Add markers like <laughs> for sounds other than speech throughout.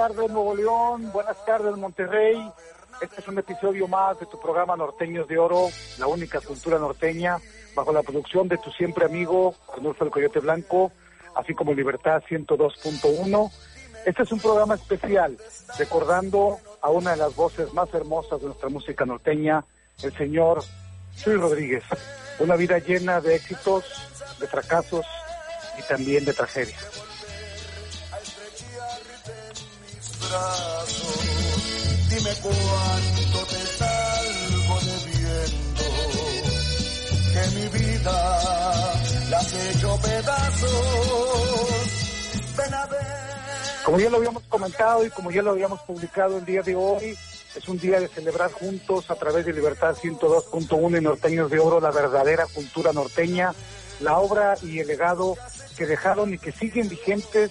tardes Nuevo León, buenas tardes Monterrey. Este es un episodio más de tu programa Norteños de Oro, la única cultura norteña, bajo la producción de tu siempre amigo Arnulfo el Coyote Blanco, así como Libertad 102.1. Este es un programa especial, recordando a una de las voces más hermosas de nuestra música norteña, el señor Chuy Rodríguez. Una vida llena de éxitos, de fracasos y también de tragedias. Dime cuánto te salgo debiendo, que mi vida la hecho pedazos. Ven a ver. Como ya lo habíamos comentado y como ya lo habíamos publicado el día de hoy, es un día de celebrar juntos a través de Libertad 102.1 y Norteños de Oro la verdadera cultura norteña, la obra y el legado que dejaron y que siguen vigentes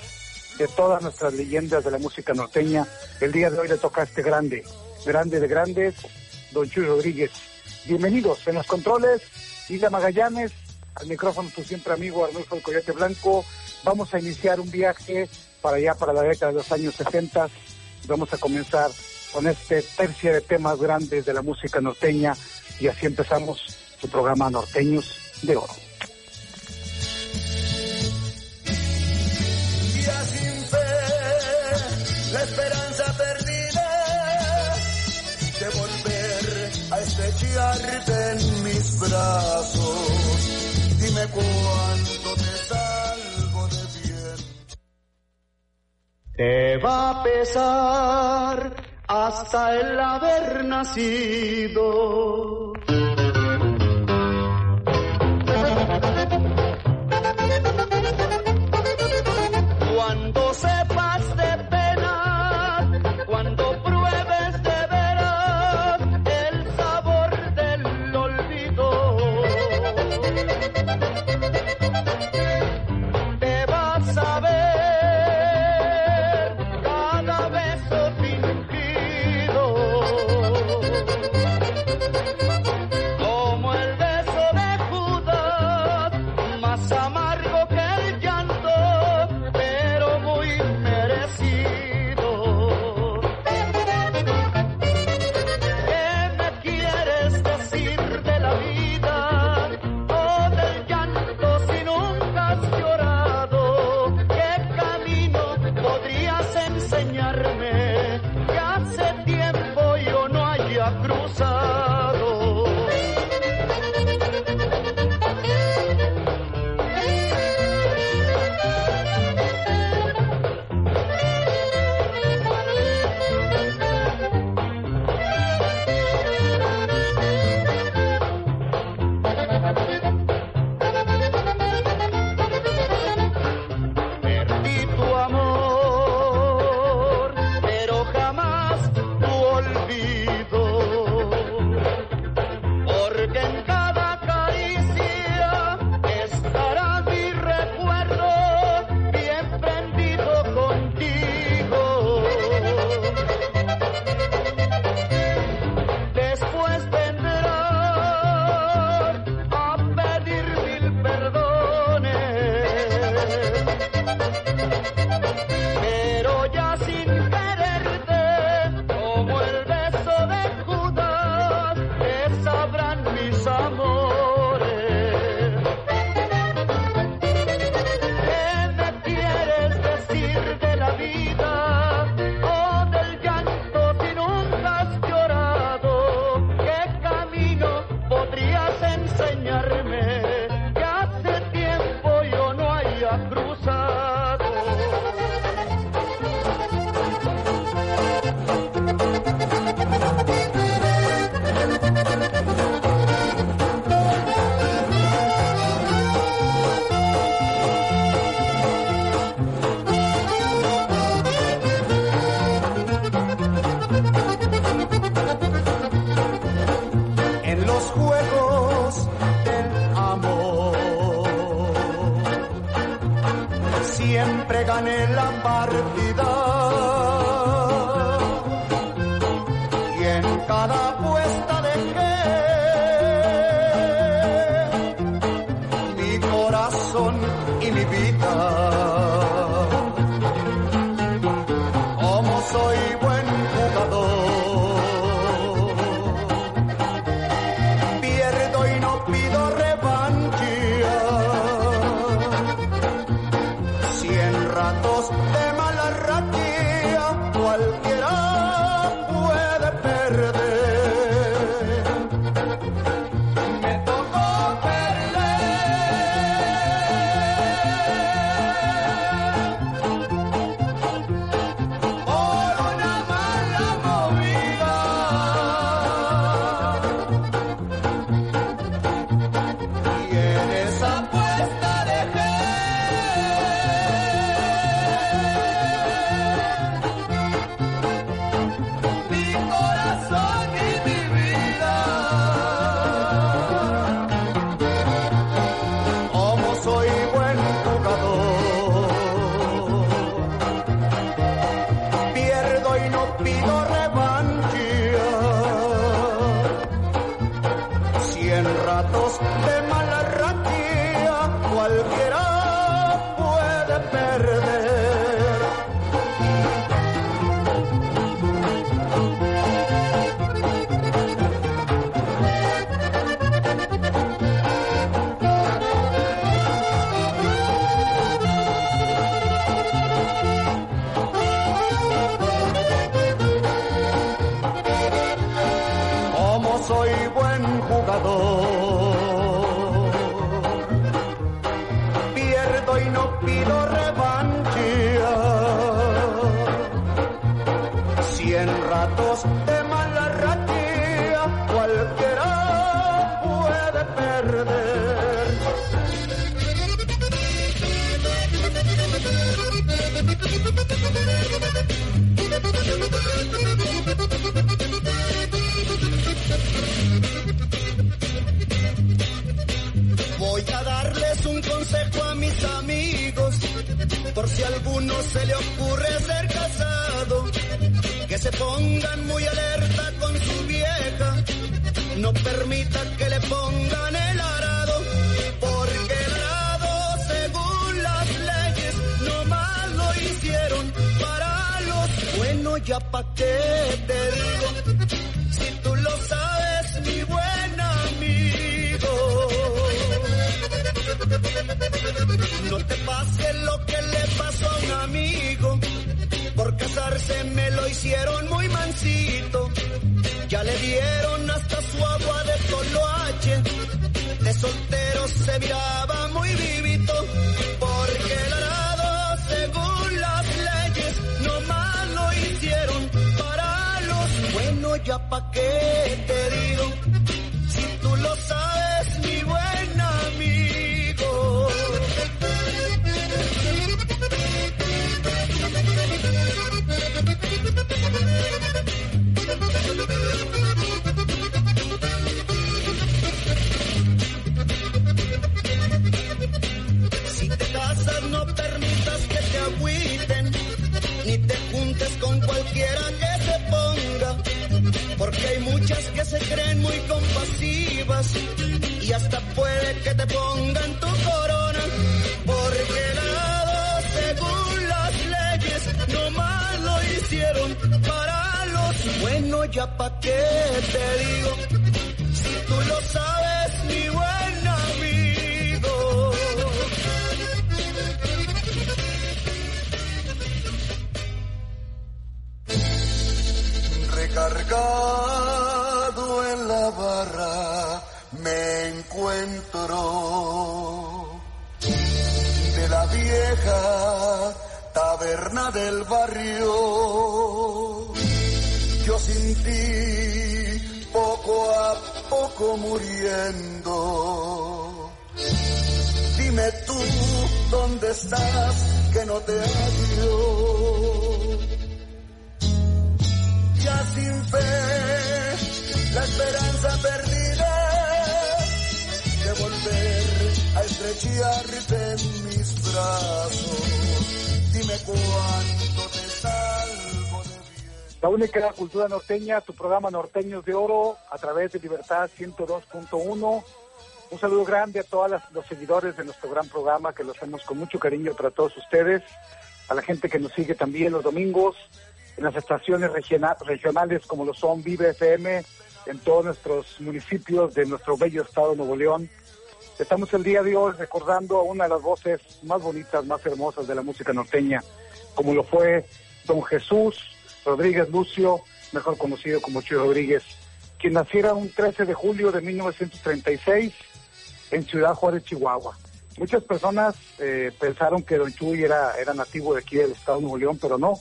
de todas nuestras leyendas de la música norteña. El día de hoy le toca a este grande, grande de grandes, don Chuy Rodríguez. Bienvenidos en los controles, Isla Magallanes, al micrófono tu siempre amigo Arnulfo el Coyote Blanco. Vamos a iniciar un viaje para allá, para la década de los años 60. Vamos a comenzar con este tercio de temas grandes de la música norteña y así empezamos su programa Norteños de Oro. La esperanza perdida de volver a estrecharte en mis brazos. Dime cuánto te salgo de bien. Te va a pesar hasta el haber nacido. Cuando sepas Voy a darles un consejo a mis amigos, por si a alguno se le ocurre ser casado, que se pongan muy alerta con su vieja, no permita que le pongan el arado, qué te digo, si tú lo sabes mi buen amigo. No te pase lo que le pasó a un amigo. Por casarse me lo hicieron muy mansito. Ya le dieron hasta su agua de toloache. De soltero se miraba muy vivito. Ya pa' qué muy compasivas y hasta puede que te pongan tu corona, porque arado, según las leyes, no más lo hicieron para los buenos, ya pa' qué te digo, si tú lo sabes, mi buen amigo. En la barra me encuentro de la vieja taberna del barrio. Yo sin ti poco a poco muriendo. Dime tú dónde estás que no te hallo ya sin fe, la esperanza perdida de volver a estrecharte en mis brazos. Dime cuánto te salvo de bien. La única cultura norteña, tu programa Norteños de Oro, a través de Libertad 102.1. Un saludo grande a todos los seguidores de nuestro gran programa que lo hacemos con mucho cariño para todos ustedes, a la gente que nos sigue también los domingos en las estaciones regional, regionales como lo son Vive FM en todos nuestros municipios de nuestro bello estado Nuevo León. Estamos el día de hoy recordando a una de las voces más bonitas, más hermosas de la música norteña, como lo fue don Jesús Rodríguez Lucio, mejor conocido como Chuy Rodríguez, quien naciera un 13 de julio de 1936 en Ciudad Juárez, Chihuahua. Muchas personas eh, pensaron que Don Chuy era, era nativo de aquí del estado Nuevo León, pero no.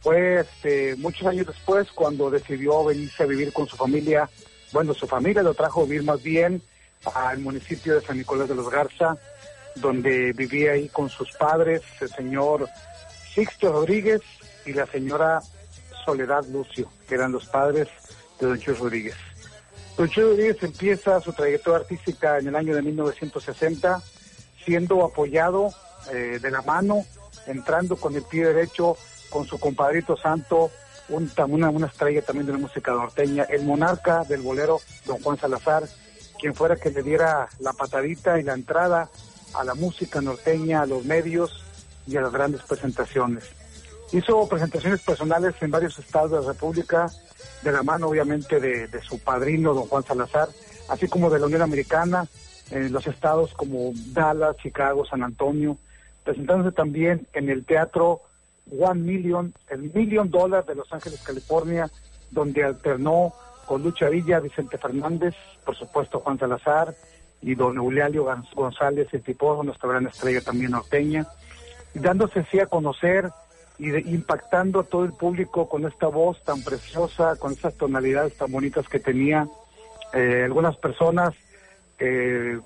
Fue este, muchos años después cuando decidió venirse a vivir con su familia. Bueno, su familia lo trajo a vivir más bien al municipio de San Nicolás de los Garza, donde vivía ahí con sus padres, el señor Sixto Rodríguez y la señora Soledad Lucio, que eran los padres de Don Chuy Rodríguez. Don Chuy Rodríguez empieza su trayectoria artística en el año de 1960, siendo apoyado eh, de la mano, entrando con el pie derecho con su compadrito santo, un, una, una estrella también de la música norteña, el monarca del bolero, don Juan Salazar, quien fuera que le diera la patadita y la entrada a la música norteña, a los medios y a las grandes presentaciones. Hizo presentaciones personales en varios estados de la República, de la mano obviamente de, de su padrino, don Juan Salazar, así como de la Unión Americana, en los estados como Dallas, Chicago, San Antonio, presentándose también en el Teatro One Million, el Million Dollar de Los Ángeles, California, donde alternó con Lucha Villa, Vicente Fernández, por supuesto Juan Salazar y don Eulálio González, el tipo, nuestra gran estrella también norteña, dándose así a conocer y impactando a todo el público con esta voz tan preciosa, con esas tonalidades tan bonitas que tenía. Eh, algunas personas eh,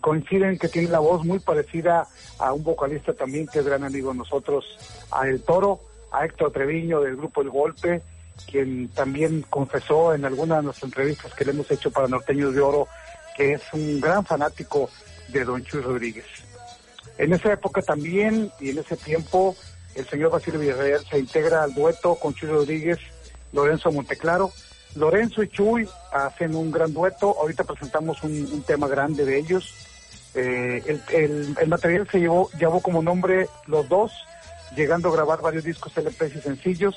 coinciden que tiene la voz muy parecida a un vocalista también que es gran amigo de nosotros, a El Toro, a Héctor Treviño del grupo El Golpe, quien también confesó en alguna de las entrevistas que le hemos hecho para Norteños de Oro que es un gran fanático de Don Chuy Rodríguez. En esa época también y en ese tiempo el señor Basilio Villarreal se integra al dueto con Chuy Rodríguez, Lorenzo Monteclaro. Lorenzo y Chuy hacen un gran dueto. Ahorita presentamos un, tema grande de ellos. Eh, el, material se llevó, llevó como nombre Los Dos, llegando a grabar varios discos LPs y sencillos.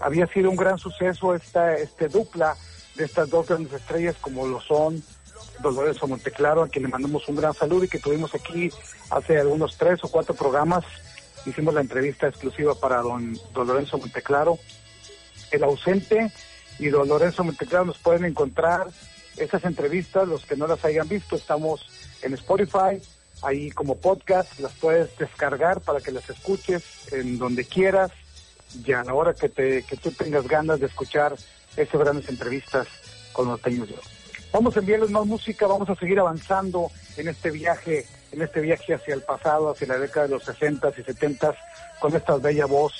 Había sido un gran suceso esta este dupla de estas dos grandes estrellas como lo son Don Lorenzo Monteclaro, a quien le mandamos un gran saludo y que tuvimos aquí hace algunos tres o cuatro programas. Hicimos la entrevista exclusiva para don, don Lorenzo Monteclaro. El ausente y don Lorenzo Monteclaro nos pueden encontrar esas entrevistas, los que no las hayan visto, estamos en Spotify, ahí como podcast, las puedes descargar para que las escuches en donde quieras y a la hora que, te, que tú tengas ganas de escuchar esas grandes entrevistas con los teños. Vamos a enviarles más música, vamos a seguir avanzando en este viaje, en este viaje hacia el pasado, hacia la década de los 60 y 70 con esta bella voz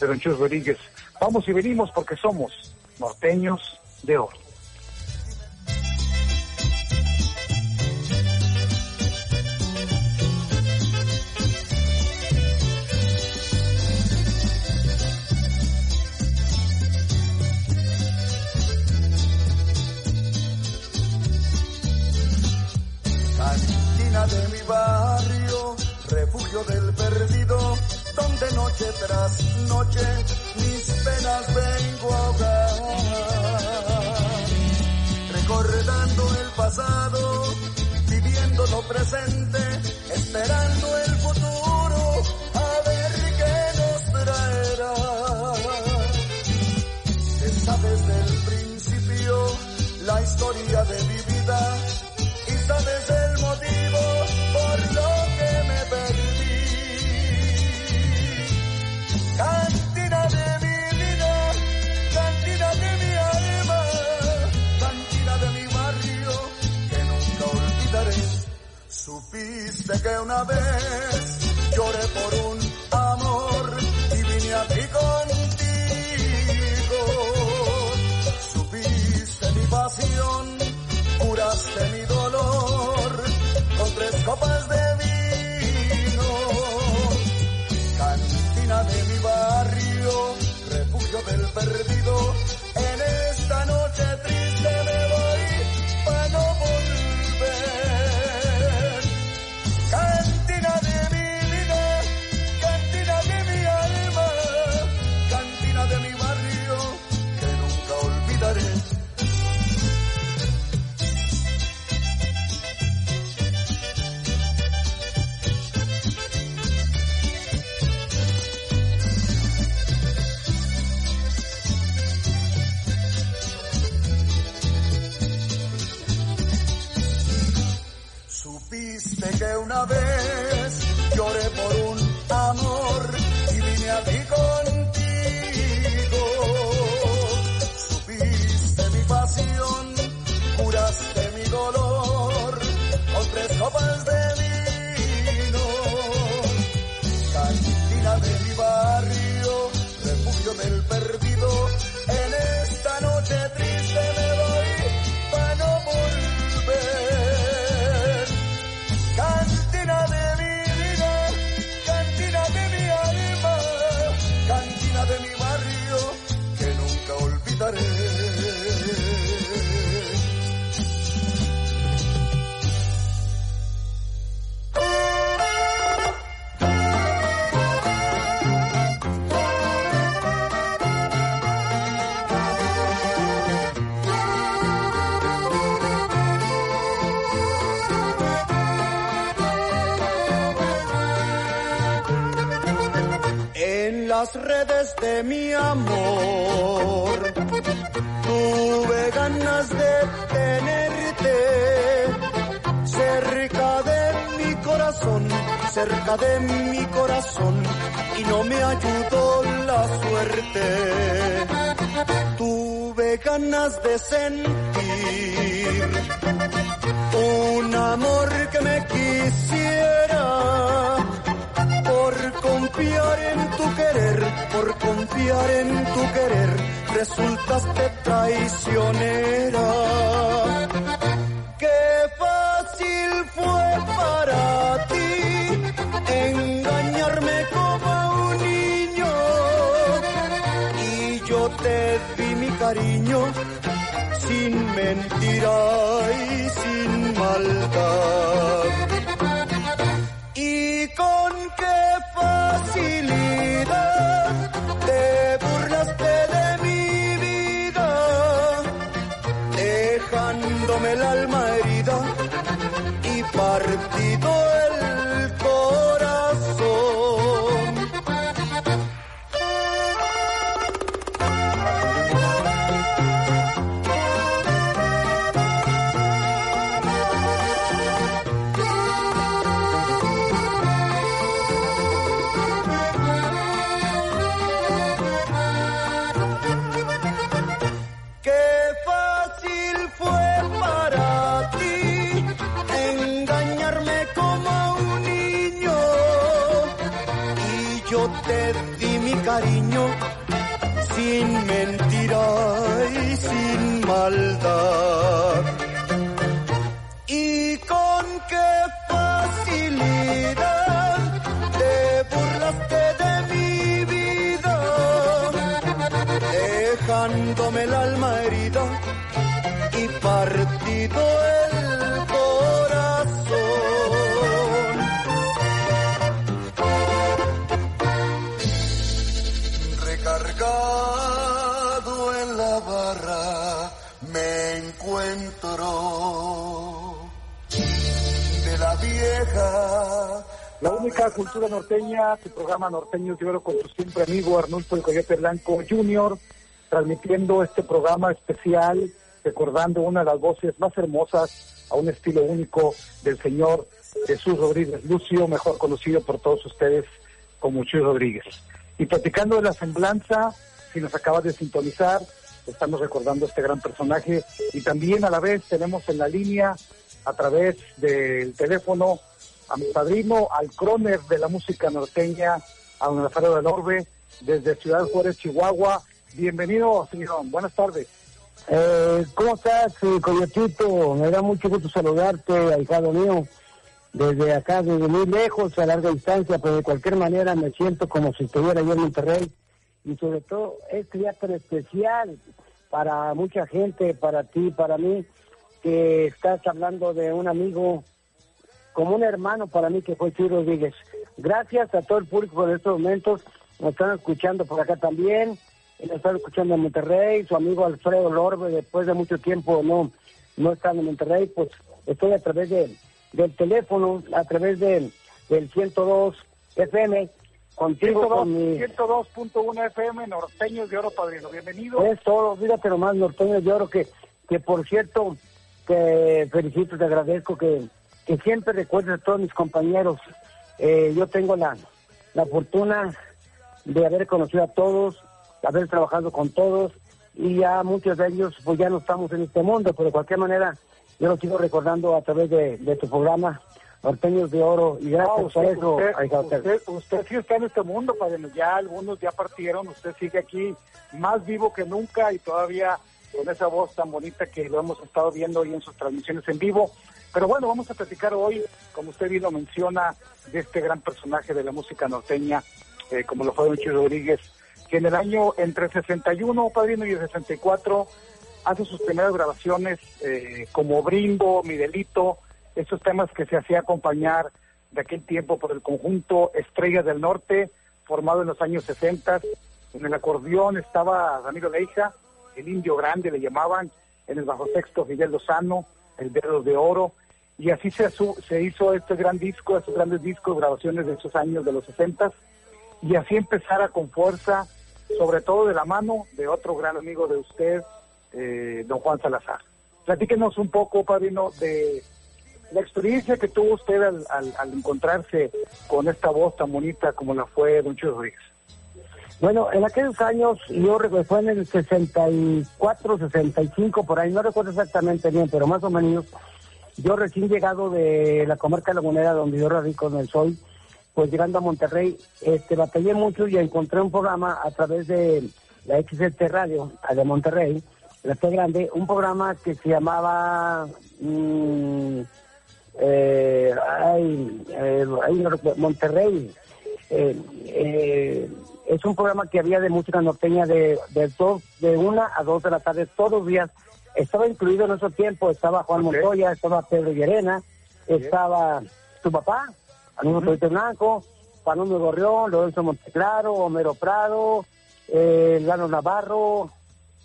de Don Chus Rodríguez. Vamos y venimos porque somos norteños de oro. De mi barrio, refugio donde noche tras noche mis penas vengo a ahogar. Recordando el pasado, viviendo lo presente, esperando el futuro, a ver qué nos traerá. Esta desde el principio la historia de mi vida y sabes el motivo que una vez lloré por un amor y vine a ti contigo. Supiste mi pasión, curaste mi dolor con tres copas de mi de mi amor tuve ganas de tenerte cerca de mi corazón, cerca de mi corazón y no me ayudó la suerte. Tuve ganas de sentir un amor que me quisiera por confiar en tu querer, por confiar en tu querer, resultaste traicionera. Qué fácil fue para ti engañarme como un niño y yo te di mi cariño sin mentira y sin maldad. Y Cultura norteña, tu programa Norteños de Oro con tu siempre amigo Arnulfo el Coyote Blanco Jr., transmitiendo este programa especial, recordando una de las voces más hermosas a un estilo único del señor Jesús Rodríguez Lucio, mejor conocido por todos ustedes como Chuy Rodríguez. Y platicando de la semblanza, si nos acabas de sintonizar, estamos recordando este gran personaje y también a la vez tenemos en la línea a través del teléfono a mi padrino, al croner de la música norteña, a don Alfredo del Orbe, desde Ciudad Juárez, Chihuahua. Bienvenido, señor. Buenas tardes. Eh, ¿Cómo estás, eh, Coyotito? Me da mucho gusto saludarte, ahijado mío, desde acá, desde muy lejos, a larga distancia, pero de cualquier manera me siento como si estuviera yo en Monterrey. Y sobre todo, este día tan especial para mucha gente, para ti, para mí, que estás hablando de un amigo, como un hermano para mí que fue Chuy Rodríguez. Gracias a todo el público por estos momentos, nos están escuchando por acá también, nos están escuchando en Monterrey, su amigo Alfredo Lorbe, después de mucho tiempo no, no estando en Monterrey, pues estoy a través de, del teléfono, a través de, del 102 FM, contigo, 102, con mi... 102.1 FM, Norteños de Oro, padrino. Bienvenido. Es todo, fíjate nomás, Norteños de Oro, que, que por cierto, te felicito, te agradezco que, que siempre recuerdes a todos mis compañeros. Eh, yo tengo la, la fortuna de haber conocido a todos, de haber trabajado con todos, y ya muchos de ellos pues ya no estamos en este mundo, pero de cualquier manera yo lo sigo recordando a través de, de tu programa, Norteños de Oro, y gracias No, por usted, eso. usted, usted, usted sí está en este mundo, padre. Ya algunos ya partieron, usted sigue aquí más vivo que nunca y todavía con esa voz tan bonita que lo hemos estado viendo hoy en sus transmisiones en vivo. Pero bueno, vamos a platicar hoy, como usted bien lo menciona, de este gran personaje de la música norteña, eh, como lo fue Don Rodríguez, que en el año entre el 61, padrino, y el 64 hace sus primeras grabaciones eh, como Brimbo, Miguelito, esos temas que se hacía acompañar de aquel tiempo por el conjunto Estrellas del Norte, formado en los años 60. En el acordeón estaba Ramiro Leija, el Indio Grande le llamaban, en el bajo texto Fidel Lozano, el Dedos de Oro, y así se, se hizo este gran disco, estos grandes discos, grabaciones de esos años de los 60 y así empezara con fuerza, sobre todo de la mano de otro gran amigo de usted, eh, don Juan Salazar. Platíquenos un poco, padrino, de la experiencia que tuvo usted al, al- al encontrarse con esta voz tan bonita como la fue don Chuy Rodríguez. Bueno, en aquellos años, yo recuerdo, fue en el 64, 65, por ahí, no recuerdo exactamente bien, pero más o menos, yo recién llegado de la comarca lagunera donde yo radico en el Soy, pues llegando a Monterrey, este, batallé mucho y encontré un programa a través de la XT Radio, de Monterrey, la T Grande, un programa que se llamaba... mm, eh, ay, eh, ay, Monterrey. Eh, eh, es un programa que había de música norteña de, de, dos, de una a dos de la tarde todos los días. Estaba incluido en ese tiempo, estaba Juan. Montoya, estaba Pedro Llerena, estaba tu papá, Anuno Torito Blanco, Panumio Gorrión, Lorenzo Monteclaro, Homero Prado, eh, Lano Navarro,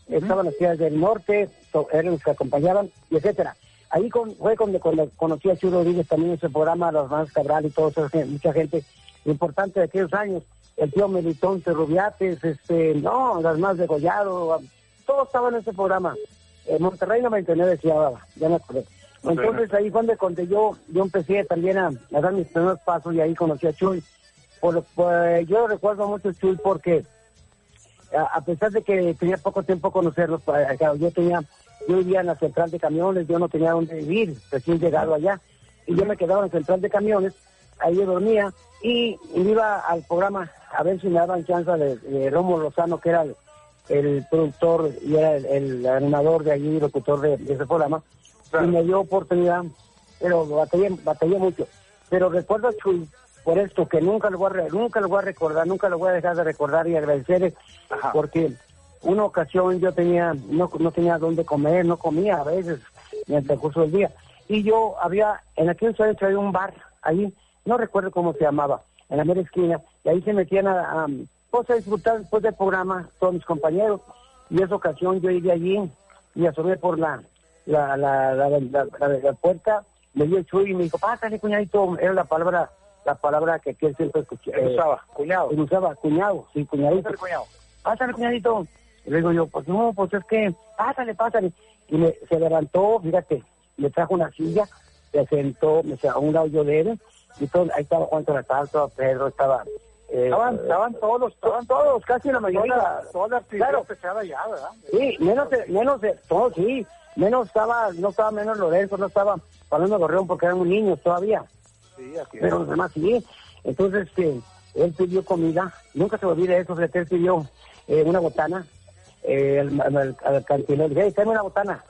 estaban las ciudades del norte, eran los que acompañaban, y etcétera. Ahí con, fue donde, cuando conocí a Chuy Rodríguez también ese programa, los más Cabral y todo eso, mucha gente importante de aquellos años, el tío Melitón Rubiates, este, no, las más de Gollado, todos estaban en ese programa. En Monterrey 99 se llamaba, ya me acordé. Entonces ahí fue donde, cuando yo, yo empecé también a, a dar mis primeros pasos y ahí conocí a Chuy. Por, pues, yo recuerdo mucho a Chuy porque a, a pesar de que tenía poco tiempo conocerlos, pa- acá, yo tenía, yo vivía en la central de camiones, yo no tenía dónde vivir, recién llegado allá, y yo me quedaba en la central de camiones, ahí yo dormía, y, iba al programa a ver si me daban chance de, de Romo Lozano, que era el, el productor y era el, el animador de allí, locutor de, de ese programa, Claro. y me dio oportunidad, pero batallé, batallé mucho. Pero recuerdo Chuy por esto, que nunca lo voy a, nunca lo voy a recordar, nunca lo voy a dejar de recordar y agradecerle, Ajá. porque una ocasión yo tenía, no, no tenía dónde comer, no comía a veces en el transcurso del día. Y yo había, en aquel años había un bar ahí, no recuerdo cómo se llamaba, en la mera esquina, y ahí se metían a, a, pues, a disfrutar después del programa todos mis compañeros. Y esa ocasión yo llegué allí y asomé por la, la, la, la, puerta, me dio el chuy y me dijo, pásale, cuñadito, era la palabra, la palabra que, él siempre. Él usaba, cuñado. Usaba, cuñado, sí, cuñadito cuñado. pásale, cuñadito. Y le digo yo, pues no, pues es que, pásale, pásale. Y me, se levantó, fíjate, me trajo una silla, se sentó, me a un lado yo de él, y todo, ahí estaba Juan estaba Pedro, estaba... eh, Estaban, estaban todos, estaban todos, casi la mayoría. toda, toda la Claro. empezaba ya, ¿verdad? Sí, menos, de- menos de, todos sí, menos estaba, no estaba menos Lorenzo, no estaba Paloma Gorrión porque eran niños todavía. Sí, pero los demás sí. Entonces, este, él pidió comida, nunca se me olvida eso, fíjate, él pidió eh, una botana, eh, al, al, al cantinero, le dije, hey, tráeme una botana,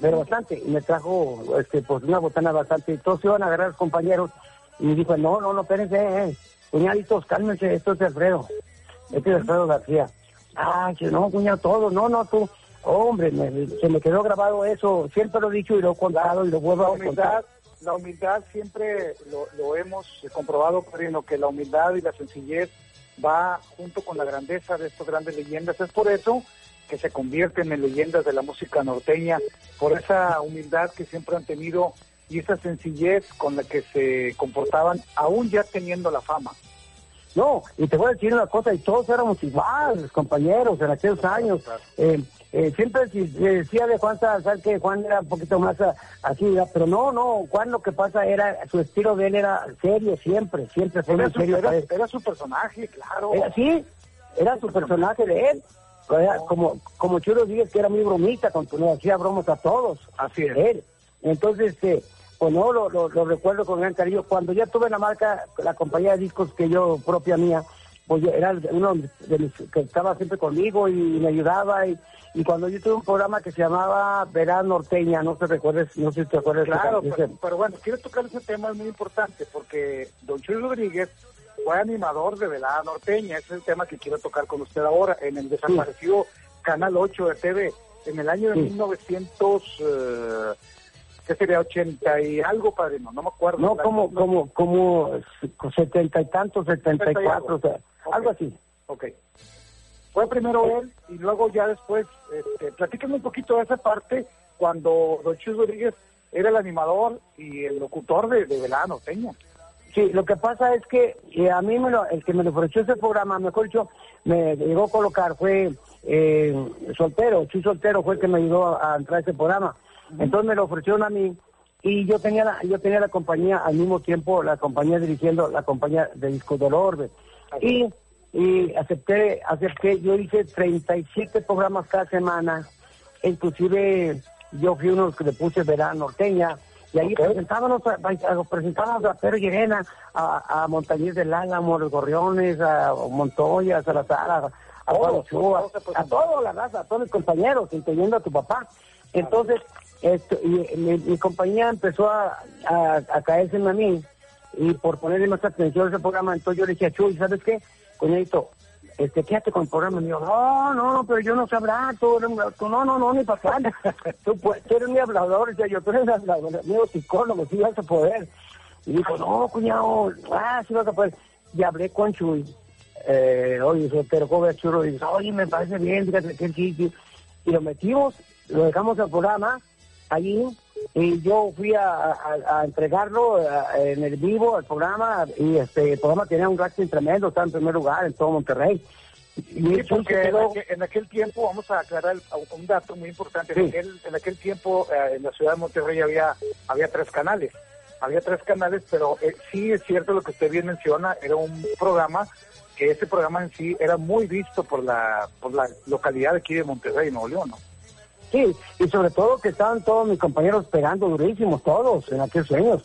pero bastante, y me trajo, este, pues una botana bastante, y todos iban a agarrar los compañeros, y dijo, no, no, no, espérense, eh, cuñaditos, cálmense, esto es de Alfredo, este es Alfredo García. Ah, que no, cuñado, todo, no, no, tú, hombre, me- se me quedó grabado eso, siempre lo he dicho y lo he contado y lo vuelvo La a contar. la humildad siempre lo, lo hemos comprobado, Padrino, que la humildad y la sencillez va junto con la grandeza de estas grandes leyendas. Es por eso que se convierten en leyendas de la música norteña, por esa humildad que siempre han tenido y esa sencillez con la que se comportaban, aún ya teniendo la fama. No, y te voy a decir una cosa, y todos éramos iguales, compañeros, en aquellos años. Eh, eh, siempre si- se decía de Juan Salazar que Juan era un poquito más ah, así, pero no, no, Juan lo que pasa era, su estilo de él era serio siempre, siempre fue Era muy su, serio. era- su personaje, claro. Era así, era su personaje de él. Era como, como Chulo Díaz, que era muy bromista, con le hacía bromas a todos. Así es. Él. Entonces, este, pues no, lo, lo, lo recuerdo con gran cariño. Cuando ya tuve la marca, la compañía de discos que yo, propia mía, pues yo era uno de mis, que estaba siempre conmigo y me ayudaba. Y, y cuando yo tuve un programa que se llamaba Verán Norteña, no te recuerdes, no sé si te acuerdas. Claro, ese- pero, bueno, quiero tocar ese tema, es muy importante, porque Don Chuy Rodríguez fue animador de Velada Norteña, ese es el tema que quiero tocar con usted ahora, en el desaparecido Canal 8 de TV, en el año de Sí. 1900, eh, ¿qué sería? 80 y algo, padrino, no me acuerdo. No, como, como, como setenta y tantos, setenta y cuatro, o sea, algo así. Ok. Fue primero él y luego ya después, este, platíquenme un poquito de esa parte cuando Don Chuy Rodríguez era el animador y el locutor de, de Velada Norteña. Sí, lo que pasa es que eh, a mí me lo- el que me lo ofreció ese programa, mejor dicho, me llegó a colocar, fue eh, soltero, Chuy Soltero fue el que me ayudó a, a entrar a ese programa. Entonces me lo ofrecieron a mí y yo tenía la, yo tenía la compañía al mismo tiempo, la compañía dirigiendo la compañía de Disco del Orbe. Y, y acepté, acepté, yo hice 37 programas cada semana, inclusive yo fui uno que le puse Verano Norteña, y ahí Ok. presentábamos, a, a- presentábamos a Pedro Llerena, a, a Montañez del Álamo, a los Gorriones, a Montoya, a Salazar, a, a Ochoa, todos se a presentaban. toda la raza, a todos mis compañeros, incluyendo a tu papá. Entonces, esto, y, mi, mi compañía empezó a, a, a caerse a mí, y por ponerle más atención a ese programa, entonces yo le dije a Chuy, ¿sabes qué? Coñadito, este, quédate con el programa. Dijo, no, no, pero yo no hablar, tú, tú no, no, no, ni para <laughs> tú, pues, tú eres mi hablador, decía yo, tú eres mi psicólogo, sí vas a poder. Y dijo, no, cuñado, ah, sí vas a poder. Y hablé con Chuy, eh, oye, soltero, joven chulo, y dice, oye, me parece bien, fíjate que sí, sí. Y lo metimos, lo dejamos al programa, allí, y yo fui a, a- a entregarlo a- en el vivo, al programa, y este el programa tenía un rating tremendo, estaba en primer lugar en todo Monterrey. Y Sí, porque en quedó- aquel, en aquel tiempo, vamos a aclarar el- un dato muy importante, Sí. en, aquel, en aquel tiempo eh, en la ciudad de Monterrey había, había tres canales, había tres canales, pero eh, sí es cierto lo que usted bien menciona, era un programa que ese programa en sí era muy visto por la, por la localidad aquí de Monterrey, Nuevo León, ¿no? Sí, y sobre todo que estaban todos mis compañeros pegando durísimos, todos, en aquellos años,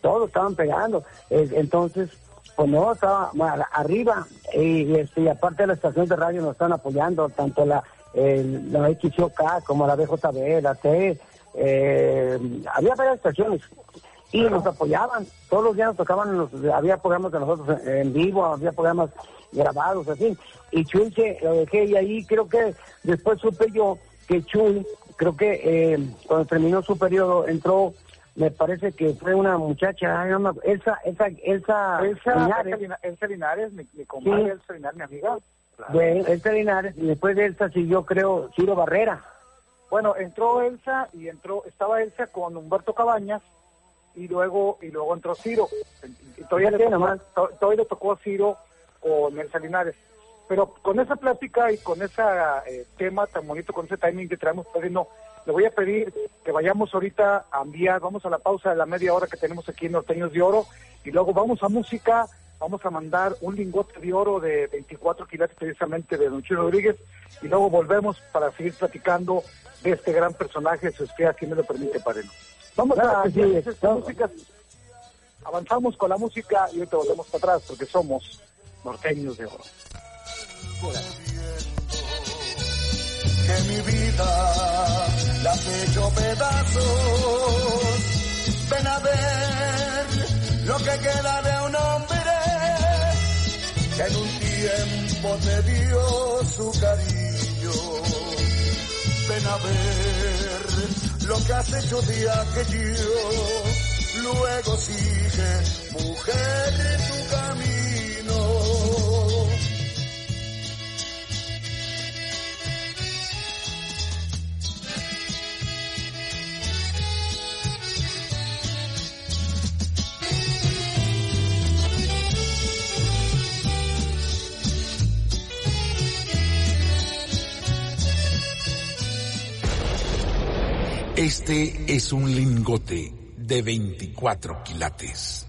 todos estaban pegando. Eh, entonces, pues no, estaba bueno, arriba, y, este, y aparte de la estación de radio nos están apoyando, tanto la, el- la XOK como la BJB, la T, eh, había varias estaciones y nos apoyaban, todos los días nos tocaban, nos- había programas de nosotros en, en vivo, había programas grabados, así, y Chuy se lo dejé y ahí creo que después supe yo que Chuy, creo que eh, cuando terminó su periodo entró, me parece que fue una muchacha, ay, no me Elsa, Elsa, Elsa, Elsa, Linares, Elsa Lina- Elsa Linares, mi, mi comadre Sí. Elsa Linares, mi amiga. Claro. de Elsa Linares, y después de Elsa siguió creo Ciro Barrera. Bueno, entró Elsa y entró, estaba Elsa con Humberto Cabañas y luego y luego entró Ciro. Y todavía, le tocó, todavía le tocó a Ciro con Elsa Linares. Pero con esa plática y con ese eh, tema tan bonito, con ese timing que traemos, Padrino, le voy a pedir que vayamos ahorita a enviar, vamos a la pausa de la media hora que tenemos aquí en Norteños de Oro y luego vamos a música, vamos a mandar un lingote de oro de 24 quilates precisamente de Don Chuy Rodríguez y luego volvemos para seguir platicando de este gran personaje, su espía, si me lo permite, Padrino. Vamos Claro a sí, no. música. Avanzamos con la música y ahorita volvemos para atrás porque somos norteños de oro. Que mi vida la has hecho pedazos. Ven a ver lo que queda de un hombre que en un tiempo te dio su cariño. Ven a ver lo que has hecho de aquello. Luego sigue, mujer, tu camino. Este es un lingote de 24 quilates.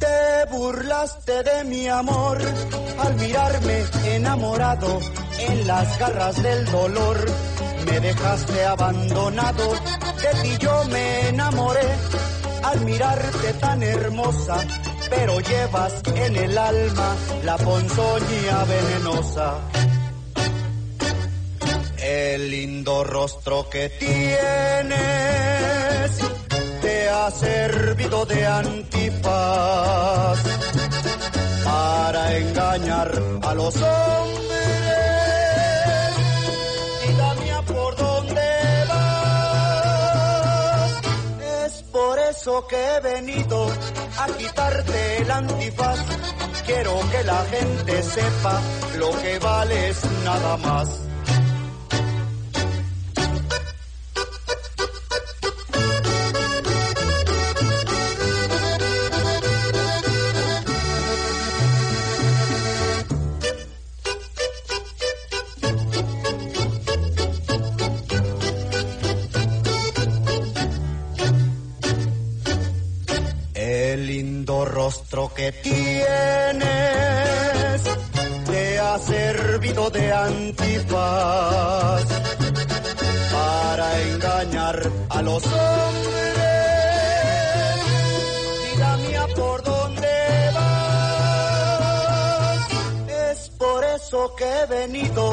Te burlaste de mi amor al mirarme enamorado en las garras del dolor. Me dejaste abandonado, de ti yo me enamoré al mirarte tan hermosa, pero llevas en el alma la ponzoña venenosa. El lindo rostro que tienes te ha servido de antifaz para engañar a los hombres. Vida mía, ¿por dónde vas? Es por eso que he venido a quitarte el antifaz. Quiero que la gente sepa lo que vales nada más. Que tienes te ha servido de antifaz para engañar a los hombres. Vida mía, ¿por dónde vas? Es por eso que he venido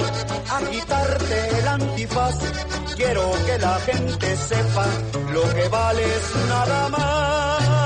a quitarte el antifaz. Quiero que la gente sepa lo que vales nada más.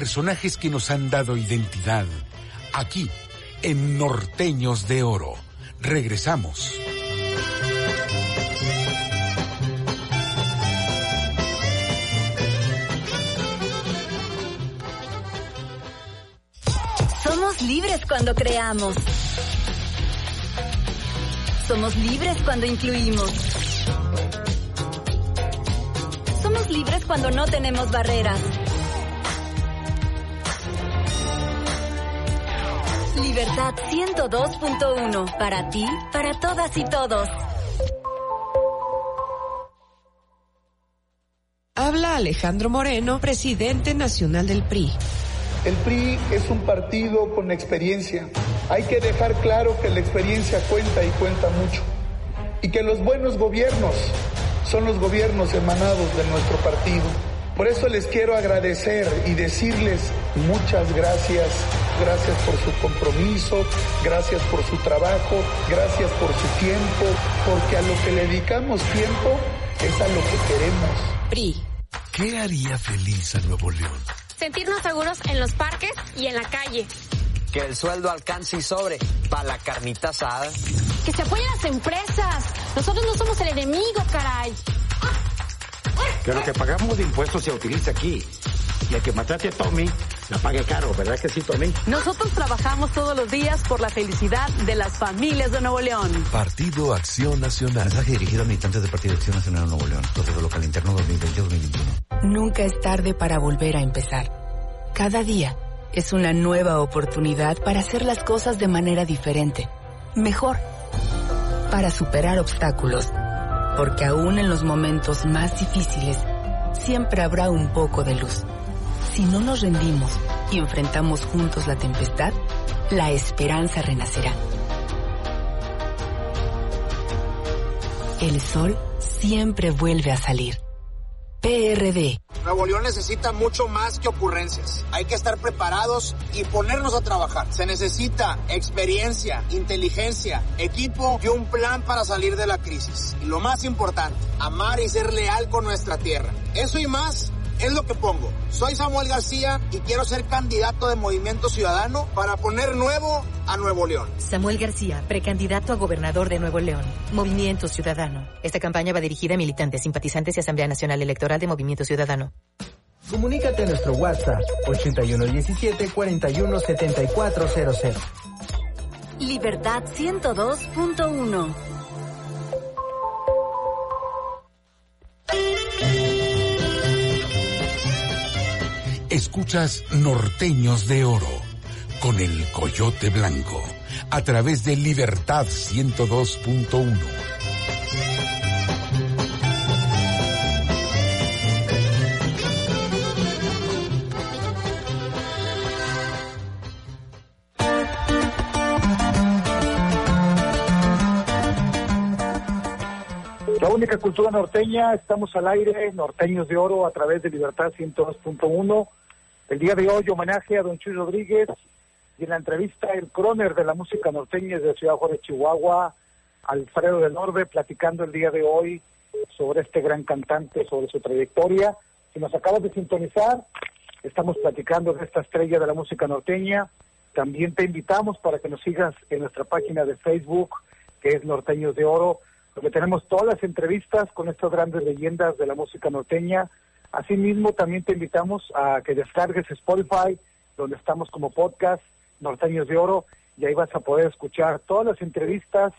Personajes que nos han dado identidad. Aquí, en Norteños de Oro. Regresamos. Somos libres cuando creamos. Somos libres cuando incluimos. Somos libres cuando no tenemos barreras. Libertad 102.1. Para ti, para todas y todos. Habla Alejandro Moreno, presidente nacional del PRI. El PRI es un partido con experiencia. Hay que dejar claro que la experiencia cuenta y cuenta mucho. Y que los buenos gobiernos son los gobiernos emanados de nuestro partido. Por eso les quiero agradecer y decirles muchas gracias. Gracias por su compromiso, gracias por su trabajo, gracias por su tiempo, porque a lo que le dedicamos tiempo es a lo que queremos. PRI. ¿Qué haría feliz a Nuevo León? Sentirnos seguros en los parques y en la calle. Que el sueldo alcance y sobre para la carnita asada. Que se apoyen las empresas. Nosotros no somos el enemigo, caray. Que lo que pagamos de impuestos se utilice aquí. Y el que maltrate a Tommy, la pague caro, ¿verdad que sí, Tommy? Nosotros trabajamos todos los días por la felicidad de las familias de Nuevo León. Partido Acción Nacional. Mensaje dirigido a militantes del Partido Acción Nacional de Nuevo León. Proceso local interno 2020-2021. Nunca es tarde para volver a empezar. Cada día es una nueva oportunidad para hacer las cosas de manera diferente, mejor, para superar obstáculos, porque aún en los momentos más difíciles, siempre habrá un poco de luz. Si no nos rendimos y enfrentamos juntos la tempestad, la esperanza renacerá. El sol siempre vuelve a salir. PRD. Nuevo León necesita mucho más que ocurrencias. Hay que estar preparados y ponernos a trabajar. Se necesita experiencia, inteligencia, equipo y un plan para salir de la crisis. Y lo más importante, amar y ser leal con nuestra tierra. Eso y más es lo que pongo. Soy Samuel García y quiero ser candidato de Movimiento Ciudadano para poner nuevo a Nuevo León. Samuel García, precandidato a gobernador de Nuevo León. Movimiento Ciudadano. Esta campaña va dirigida a militantes, simpatizantes y Asamblea Nacional Electoral de Movimiento Ciudadano. Comunícate a nuestro WhatsApp 8117-417400. Libertad 102.1. Escuchas Norteños de Oro con el Coyote Blanco a través de Libertad 102.1. La única cultura norteña, estamos al aire, norteños de oro a través de Libertad 102.1. El día de hoy homenaje a don Chuy Rodríguez y en la entrevista el croner de la música norteña de Ciudad Juárez, Chihuahua, Alfredo del Orbe, platicando el día de hoy sobre este gran cantante, sobre su trayectoria. Si nos acabas de sintonizar, estamos platicando de esta estrella de la música norteña. También te invitamos para que nos sigas en nuestra página de Facebook, que es Norteños de Oro, donde tenemos todas las entrevistas con estas grandes leyendas de la música norteña. Asimismo, también te invitamos a que descargues Spotify, donde estamos como podcast Norteños de Oro, y ahí vas a poder escuchar todas las entrevistas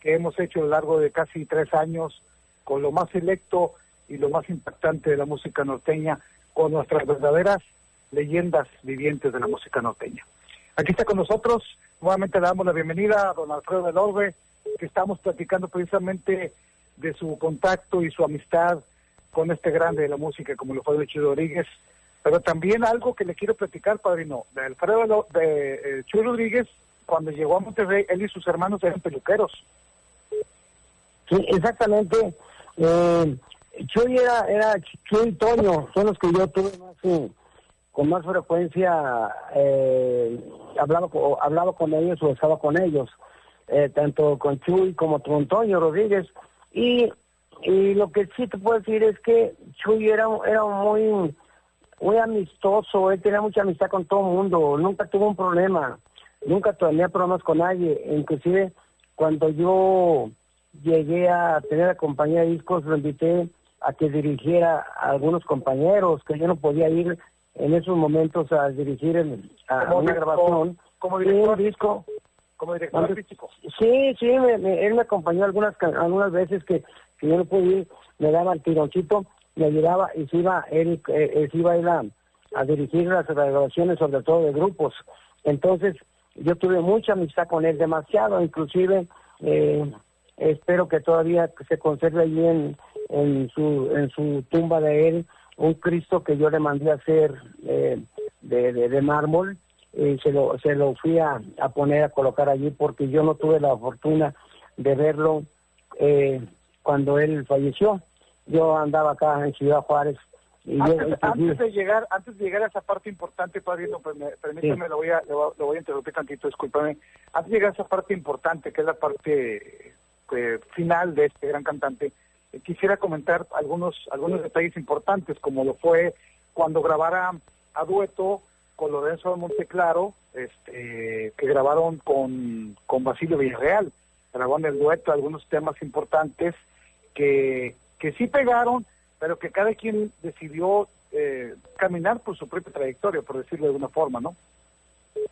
que hemos hecho a lo largo de casi tres años con lo más selecto y lo más impactante de la música norteña, con nuestras verdaderas leyendas vivientes de la música norteña. Aquí está con nosotros, nuevamente le damos la bienvenida a don Alfredo del Orbe, que estamos platicando precisamente de su contacto y su amistad con este grande de la música como lo fue Chuy Rodríguez, pero también algo que le quiero platicar, padrino, de Alfredo de eh, Chuy Rodríguez, cuando llegó a Monterrey, él y sus hermanos eran peluqueros. Sí, exactamente. Eh, Chuy era, era Chuy y Toño, son los que yo tuve más, eh, con más frecuencia, eh, hablaba, con, hablaba con ellos o estaba con ellos. Eh, tanto con Chuy como con Toño Rodríguez. Y, y lo que sí te puedo decir es que Chuy era, era muy, muy amistoso, él tenía mucha amistad con todo el mundo, nunca tuvo un problema, nunca tenía problemas con nadie, inclusive cuando yo llegué a tener la compañía de discos, lo invité a que dirigiera a algunos compañeros, que yo no podía ir en esos momentos a dirigir el- a una director- grabación. como director un disco. Como director artístico. Sí, sí, me- me- él me acompañó algunas algunas veces que, que yo no pude ir, me daba el tironcito, me ayudaba y se iba él, eh, eh, se iba a, a dirigir las grabaciones, sobre todo de grupos. Entonces, yo tuve mucha amistad con él, demasiado, inclusive eh, espero que todavía se conserve allí en, en su en su tumba de él un Cristo que yo le mandé a hacer eh, de, de, de mármol y se lo se lo fui a, a poner a colocar allí porque yo no tuve la fortuna de verlo eh, cuando él falleció yo andaba acá en Ciudad Juárez y Antes, antes de llegar, antes de llegar a esa parte importante, pues me- permíteme, Sí. lo voy a, lo, voy a- lo voy a interrumpir tantito, discúlpame. Antes de llegar a esa parte importante, que es la parte eh, final de este gran cantante, eh, quisiera comentar algunos algunos detalles importantes, como lo fue cuando grabara a dueto con Lorenzo de Monteclaro, este, que grabaron con, con Basilio Villarreal. Grabaron el dueto algunos temas importantes que, que sí pegaron, pero que cada quien decidió eh, caminar por su propia trayectoria, por decirlo de alguna forma, ¿no?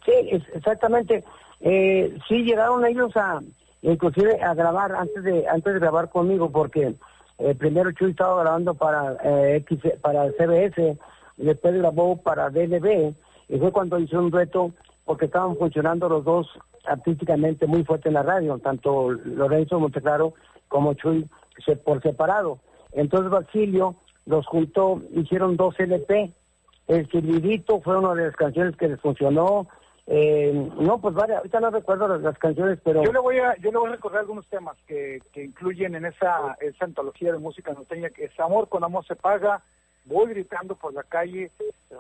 Sí, exactamente. Eh, sí llegaron ellos a, inclusive a grabar antes de antes de grabar conmigo, porque eh, primero Chuy estaba grabando para eh, X, para CBS, y después grabó para DLB, y fue cuando hizo un reto, porque estaban funcionando los dos artísticamente muy fuerte en la radio, tanto Lorenzo Monteclaro como Chuy se- por separado. Entonces Basilio los juntó, hicieron dos LP, el Silvidito fue una de las canciones que les funcionó. Eh, no, pues varias, ahorita no recuerdo las, canciones, pero... Yo le voy a yo le voy a recordar algunos temas que, que incluyen en esa esa antología de música norteña que es Amor con amor se paga, Voy gritando por la calle,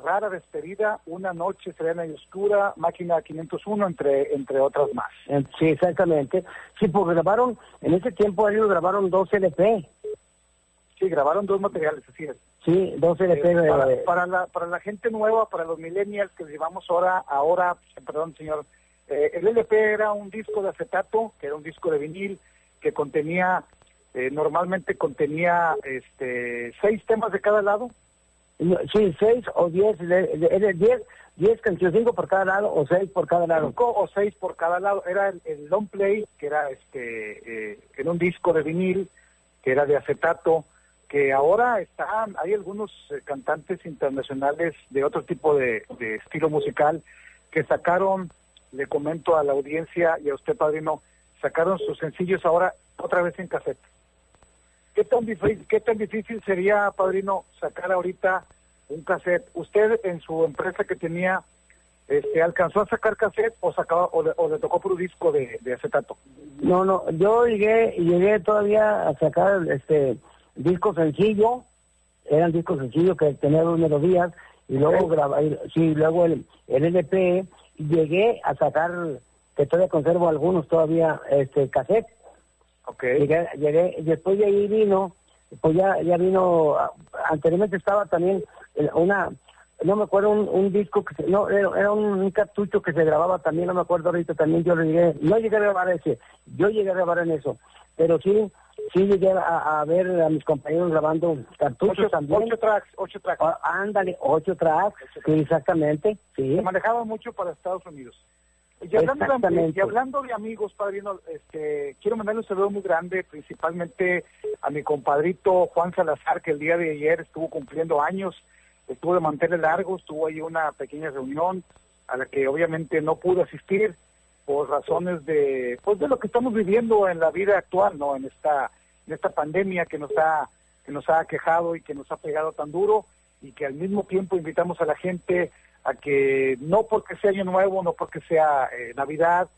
Rara despedida, Una noche serena y oscura, Máquina 501 entre entre otras más. Sí, exactamente. Sí, porque grabaron, en ese tiempo ellos grabaron dos LP. Sí, grabaron dos materiales, así es. Sí, dos LP. Eh, para, eh, para la para la gente nueva, para los millennials que llevamos ahora ahora, perdón, señor, eh, el LP era un disco de acetato, que era un disco de vinil que contenía eh, normalmente contenía este seis temas de cada lado. no, sí, seis o diez, de- diez, diez canciones, cinco por cada lado o seis por cada lado. cinco o seis por cada lado. Era el, el long play, que era este, eh, era un disco de vinil, que era de acetato, que ahora están, hay algunos eh, cantantes internacionales de otro tipo de, de estilo musical que sacaron, le comento a la audiencia y a usted, padrino, sacaron sus sencillos ahora otra vez en cassette. ¿Qué tan, difícil, ¿Qué tan difícil sería, padrino, sacar ahorita un cassette? ¿Usted en su empresa que tenía, este, alcanzó a sacar cassette o, sacaba, o, le, o le tocó por un disco de, de acetato? No, no, yo llegué, llegué todavía a sacar este disco sencillo, eran discos sencillos que tenían dos melodías, y luego graba, y- sí, luego el, el LP, llegué a sacar, que todavía conservo algunos todavía, este cassette. Okay. Llegué, llegué, después de ahí vino, pues ya, ya vino, ah, anteriormente estaba también eh, una, no me acuerdo, un, un disco que se, no, era, un, un cartucho que se grababa también, no me acuerdo ahorita también, yo llegué, no llegué a grabar ese, yo llegué a grabar en eso, pero sí, sí llegué a, a ver a mis compañeros grabando cartuchos Ocho, también. ocho tracks, ocho tracks. Ah, ándale, ocho tracks, sí, exactamente, sí. Se manejaba mucho para Estados Unidos. Y hablando, de, Exactamente. y hablando de amigos, padrino, este, quiero mandarle un saludo muy grande, principalmente a mi compadrito Juan Salazar, que el día de ayer estuvo cumpliendo años, estuvo de mantener largos, tuvo ahí una pequeña reunión a la que obviamente no pude asistir por razones de, pues de lo que estamos viviendo en la vida actual, ¿no? En esta, en esta pandemia que nos ha, que nos ha quejado y que nos ha pegado tan duro y que al mismo tiempo invitamos a la gente a que no porque sea año nuevo, no porque sea eh, Navidad,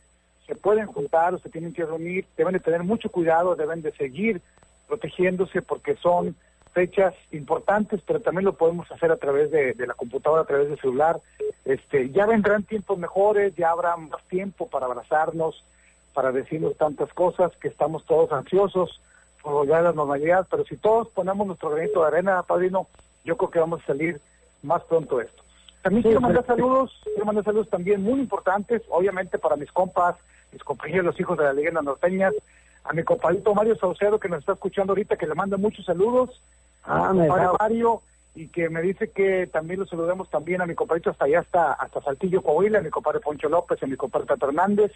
se pueden juntar o se tienen que reunir, deben de tener mucho cuidado, deben de seguir protegiéndose porque son fechas importantes, pero también lo podemos hacer a través de, de la computadora, a través del celular. Este, ya vendrán tiempos mejores, ya habrá más tiempo para abrazarnos, para decirnos tantas cosas, que estamos todos ansiosos por volver a la normalidad, pero si todos ponemos nuestro granito de arena, padrino, yo creo que vamos a salir más pronto esto. También quiero mandar saludos, quiero mandar saludos también muy importantes, obviamente para mis compas, mis compañeros, los hijos de la leyenda norteñas, a mi compadrito Mario Saucedo que nos está escuchando ahorita, que le manda muchos saludos, Ah, a mi compadre Mario, y que me dice que también lo saludemos también a mi compadrito hasta allá, hasta, hasta Saltillo, Coahuila, a mi compadre Poncho López, a mi compadre Tato Hernández.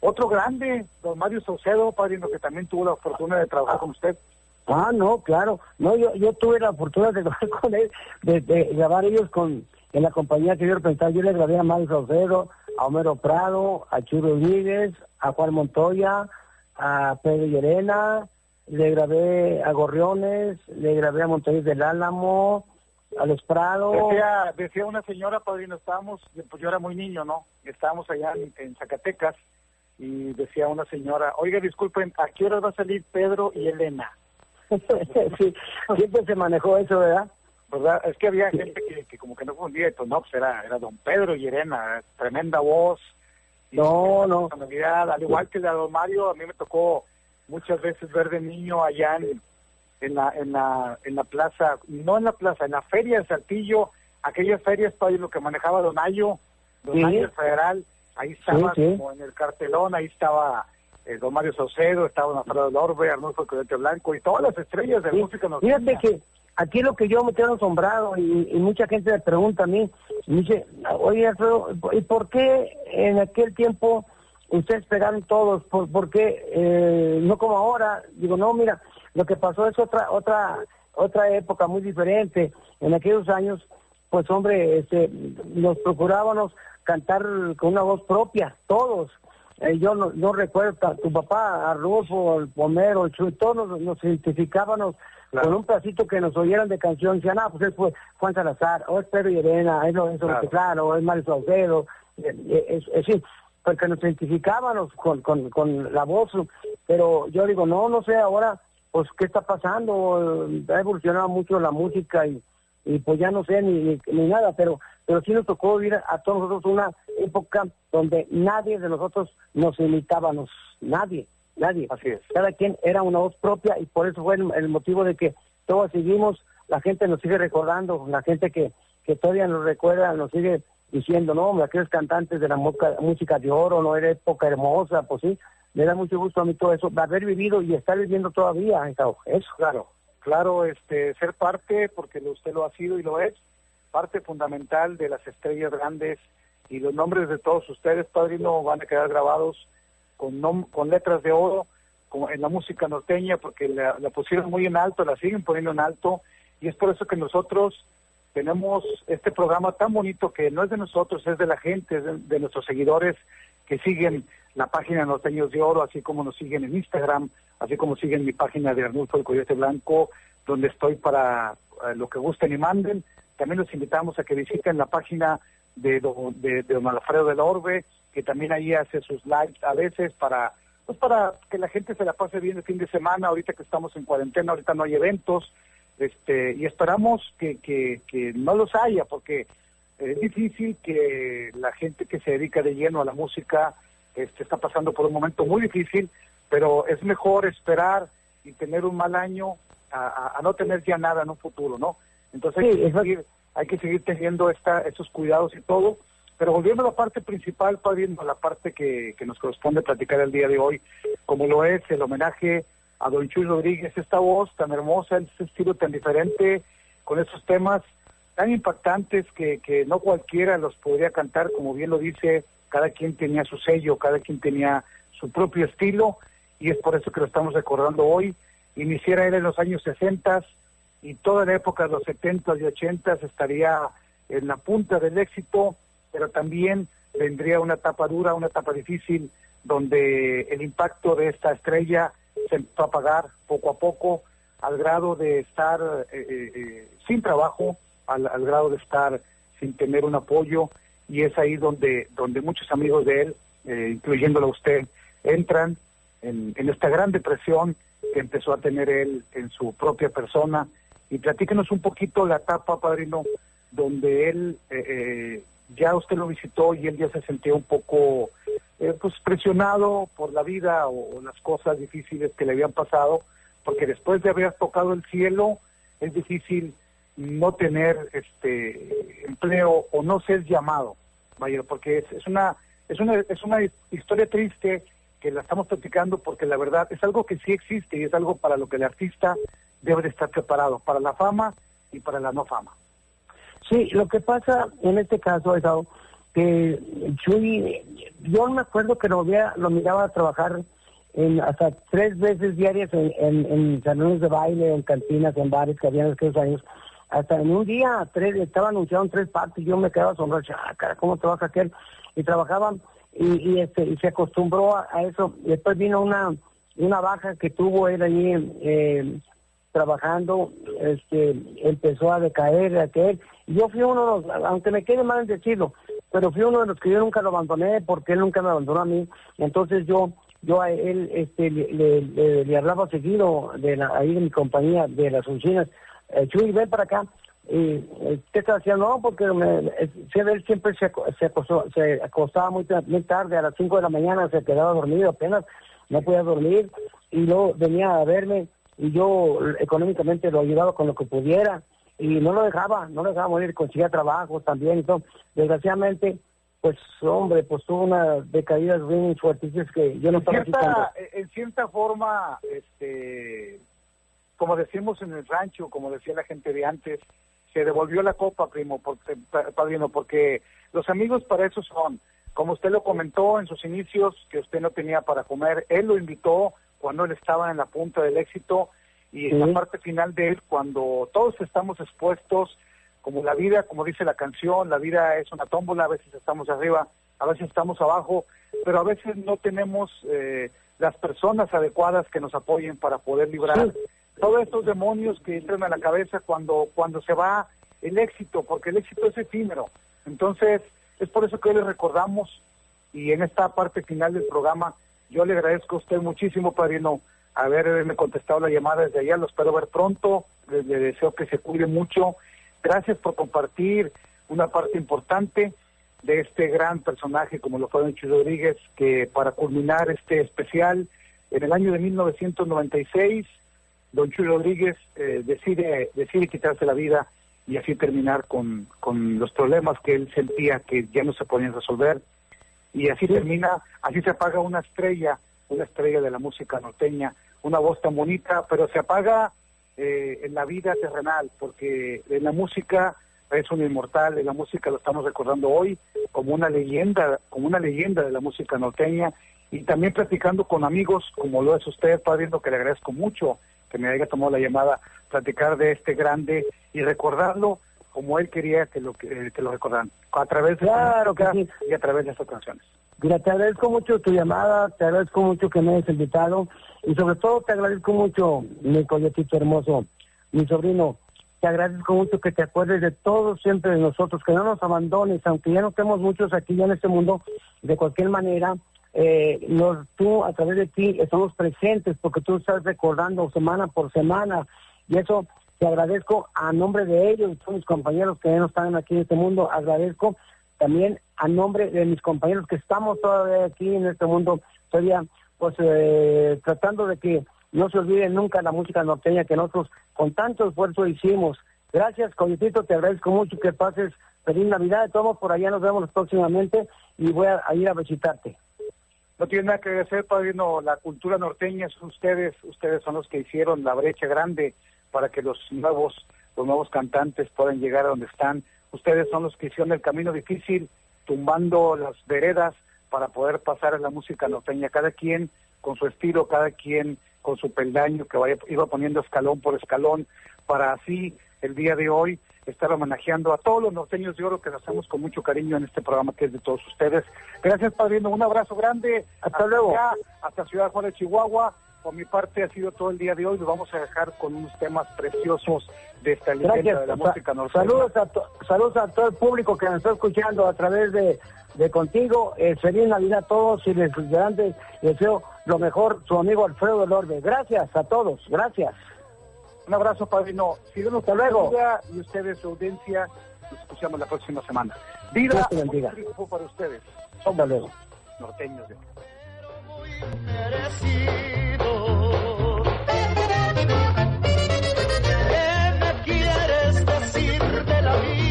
Otro grande, don Mario Saucedo, padrino, que también tuvo la fortuna de trabajar con usted. Ah, no, claro. No, yo, yo tuve la fortuna de <laughs> grabar con él, de, de grabar ellos con en la compañía que yo representaba. Yo le grabé a Mario Saucedo, a Homero Prado, a Chuy Rodríguez, a Juan Montoya, a Pedro Llerena, le grabé a Gorriones, le grabé a Montoya del Álamo, a Los Prado. Decía, decía una señora, padrino, estábamos, pues yo era muy niño, ¿no? Estábamos allá en, en Zacatecas y decía una señora, oiga, disculpen, ¿a qué hora va a salir Pedro y Elena? <laughs> sí, siempre se manejó eso, ¿verdad? ¿Verdad? Es que había gente que, que como que no confundía, pues no, pues era, era don Pedro y Elena, tremenda voz. y No, no. personalidad, al igual que la de don Mario, a mí me tocó muchas veces ver de niño allá en, en la en la en la plaza, no en la plaza, en la feria de Saltillo, aquellas ferias para lo que manejaba Don Ayo, Don Sí. Ayo Federal, ahí estaba Sí, sí. como en el cartelón, ahí estaba eh, Don Mario Saucedo, estaba Don Alfredo Lorbe, Arnulfo Coyote Blanco y todas las estrellas de música. Fíjate que aquí lo que yo me quedo asombrado y, y mucha gente me pregunta a mí, me dice, oye ¿y por qué en aquel tiempo ustedes pegaron todos? ¿Por, por qué eh, no como ahora? Digo, no, mira, lo que pasó es otra otra otra época muy diferente. En aquellos años, pues hombre, este, nos procurábamos cantar con una voz propia, todos. Eh, yo no, no recuerdo, tu papá, Arnulfo, el Pomero, el Chuy, todos nos identificábamos con un pedacito que nos oyeran de canción. Decían, ah, pues es Juan Salazar, o es Pedro Llerena, es Lorenzo Claro. Claro, o es Mario Saucedo. Eh, eh, Es, sí, porque nos identificábamos con, con, con la voz. Pero yo digo, no, no sé, ahora, pues, ¿qué está pasando? Eh, Ha evolucionado mucho la música y, y pues ya no sé ni, ni, ni nada, pero pero sí nos tocó vivir a todos nosotros una época donde nadie de nosotros nos imitábamos, nadie, nadie. Así es. Cada quien era una voz propia y por eso fue el, el motivo de que todos seguimos, la gente nos sigue recordando, la gente que, que todavía nos recuerda, nos sigue diciendo, no, hombre, aquellos cantantes de la música, música de oro, no era época hermosa, pues sí, me da mucho gusto a mí todo eso, de haber vivido y estar viviendo todavía, eso. Claro, claro, este, ser parte, porque usted lo ha sido y lo es, parte fundamental de las estrellas grandes y los nombres de todos ustedes, padrino, van a quedar grabados con, nom- con letras de oro como en la música norteña, porque la, la pusieron muy en alto, la siguen poniendo en alto, y es por eso que nosotros tenemos este programa tan bonito que no es de nosotros, es de la gente, es de, nuestros seguidores que siguen la página Norteños de Oro, así como nos siguen en Instagram, así como siguen mi página de Arnulfo el Coyote Blanco, donde estoy para eh, lo que gusten y manden. También los invitamos a que visiten la página de, do- de, de don Alfredo del Orbe, que también ahí hace sus lives a veces para pues para que la gente se la pase bien el fin de semana, ahorita que estamos en cuarentena, ahorita no hay eventos, este y esperamos que, que, que no los haya, porque es difícil que la gente que se dedica de lleno a la música este, está pasando por un momento muy difícil, pero es mejor esperar y tener un mal año a, a- a no tener ya nada en un futuro, ¿no? Entonces hay, Sí, que seguir, hay que seguir teniendo esta, estos cuidados y todo, pero volviendo a la parte principal, padrino, a la parte que, nos corresponde platicar el día de hoy, como lo es el homenaje a Don Chuy Rodríguez, esta voz tan hermosa, este estilo tan diferente, con esos temas tan impactantes que, que no cualquiera los podría cantar, como bien lo dice, cada quien tenía su sello, cada quien tenía su propio estilo, y es por eso que lo estamos recordando hoy. Iniciara él en los años 60 y toda la época de los 70 y 80 estaría en la punta del éxito, pero también vendría una etapa dura, una etapa difícil, donde el impacto de esta estrella se empezó a apagar poco a poco, al grado de estar eh, eh, eh, sin trabajo, al, grado de estar sin tener un apoyo, y es ahí donde, donde muchos amigos de él, eh, incluyéndolo a usted, entran en, en esta gran depresión que empezó a tener él en su propia persona. Y platíquenos un poquito la etapa, padrino, donde él eh, eh, ya usted lo visitó y él ya se sentía un poco eh, pues presionado por la vida o, las cosas difíciles que le habían pasado, porque después de haber tocado el cielo es difícil no tener este empleo o no ser llamado, vaya, porque es, es una es una es una historia triste que la estamos platicando porque la verdad es algo que sí existe y es algo para lo que el artista debe de estar preparado, para la fama y para la no fama. Sí, lo que pasa en este caso es que Chuy, yo me acuerdo que lo, veía- lo miraba trabajar en hasta tres veces diarias en, en, en salones de baile, en cantinas, en bares que habían en aquellos años. Hasta en un día, tres, estaba anunciado en tres partes, yo me quedaba asombrado, ah, cara, ¿cómo trabaja aquel? Y trabajaban y, y, este, y se acostumbró a, a eso. Y después vino una, una baja que tuvo él allí eh, trabajando, este, empezó a decaer, a caer. Yo fui uno de los, aunque me quede mal decirlo, pero fui uno de los que yo nunca lo abandoné porque él nunca me abandonó a mí. Entonces yo yo a él este, le, hablaba seguido de la, ahí de mi compañía, de las oficinas, eh, Chuy, ven para acá. Y, eh, ¿Qué estás haciendo? No, porque me, siempre se, se, acostó- se acostaba muy, muy tarde, a las 5 de la mañana se quedaba dormido apenas, no podía dormir, y luego venía a verme, y yo eh, económicamente lo ayudaba con lo que pudiera, y no lo dejaba, no lo dejaba morir, conseguía trabajo también, y todo. Desgraciadamente, pues hombre, pues tuvo unas decaídas bien fuertísimas que yo no En estaba cierta, en cierta forma, este, como decimos en el rancho, como decía la gente de antes, se devolvió la copa, primo, porque, pa- padrino, porque los amigos para eso son. Como usted lo comentó en sus inicios, que usted no tenía para comer, él lo invitó cuando él estaba en la punta del éxito y en la parte final de él, cuando todos estamos expuestos, como la vida, como dice la canción, la vida es una tómbola, a veces estamos arriba, a veces estamos abajo, pero a veces no tenemos eh, las personas adecuadas que nos apoyen para poder librar todos estos demonios que entran a la cabeza cuando, cuando se va el éxito, porque el éxito es efímero. Entonces, es por eso que hoy le recordamos y en esta parte final del programa yo le agradezco a usted muchísimo, padrino, haberme contestado la llamada desde allá, lo espero ver pronto, le, deseo que se cuide mucho. Gracias por compartir una parte importante de este gran personaje como lo fue Don Chuy Rodríguez, que para culminar este especial, en el año de 1996, Don Chuy Rodríguez eh, decide, decide quitarse la vida y así terminar con, con los problemas que él sentía que ya no se podían resolver. Y así termina, así se apaga una estrella, una estrella de la música norteña, una voz tan bonita, pero se apaga eh, en la vida terrenal, porque en la música es un inmortal, en la música lo estamos recordando hoy como una leyenda, como una leyenda de la música norteña, y también platicando con amigos como lo es usted, padrino, que le agradezco mucho que me haya tomado la llamada, platicar de este grande y recordarlo como él quería que lo que, que lo recordaran, a través de Claro música y a través de estas canciones. Mira, te agradezco mucho tu llamada, te agradezco mucho que me hayas invitado y sobre todo te agradezco mucho, mi coyotito hermoso, mi sobrino, te agradezco mucho que te acuerdes de todos siempre de nosotros, que no nos abandones, aunque ya no estemos muchos aquí ya en este mundo, de cualquier manera, eh, nos, tú a través de ti estamos presentes porque tú estás recordando semana por semana y eso te agradezco a nombre de ellos, de todos mis compañeros que ya no están aquí en este mundo, agradezco también a nombre de mis compañeros que estamos todavía aquí en este mundo, todavía pues eh, tratando de que no se olvide nunca la música norteña que nosotros con tanto esfuerzo hicimos. Gracias, Coyotito, te agradezco mucho que pases feliz Navidad, de todos por allá nos vemos próximamente y voy a, a ir a visitarte. No tiene nada que agradecer, padrino. La cultura norteña son ustedes. Ustedes son los que hicieron la brecha grande para que los nuevos, los nuevos cantantes puedan llegar a donde están. Ustedes son los que hicieron el camino difícil, tumbando las veredas para poder pasar a la música norteña. Cada quien con su estilo, cada quien con su peldaño que vaya, iba poniendo escalón por escalón para así el día de hoy estar homenajeando a todos los norteños de oro que hacemos con mucho cariño en este programa que es de todos ustedes. Gracias, padrino. Un abrazo grande. Hasta, luego. hasta Ciudad Juárez, Chihuahua. Por mi parte ha sido todo el día de hoy. Nos vamos a dejar con unos temas preciosos de esta leyenda de la música norteña. Saludos a, to- saludos a todo el público que nos está escuchando a través de, de contigo. Eh, feliz Navidad a todos y les les deseo lo mejor, su amigo Alfredo del Orbe. Gracias a todos, gracias. Un abrazo, padrino. Síguenos Hasta luego. y ustedes, su audiencia. Nos escuchamos la próxima semana. Vida Dios te bendiga. un triunfo para ustedes. Hasta luego. Norteños de. ¿Qué me quieres decir de la vida?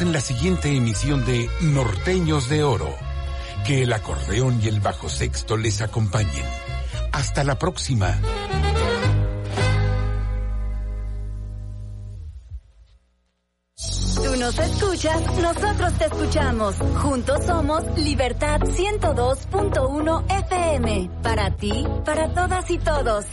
En la siguiente emisión de Norteños de Oro. Que el acordeón y el bajo sexto les acompañen. Hasta la próxima. Tú nos escuchas, nosotros te escuchamos. Juntos somos Libertad 102.1 FM. Para ti, para todas y todos.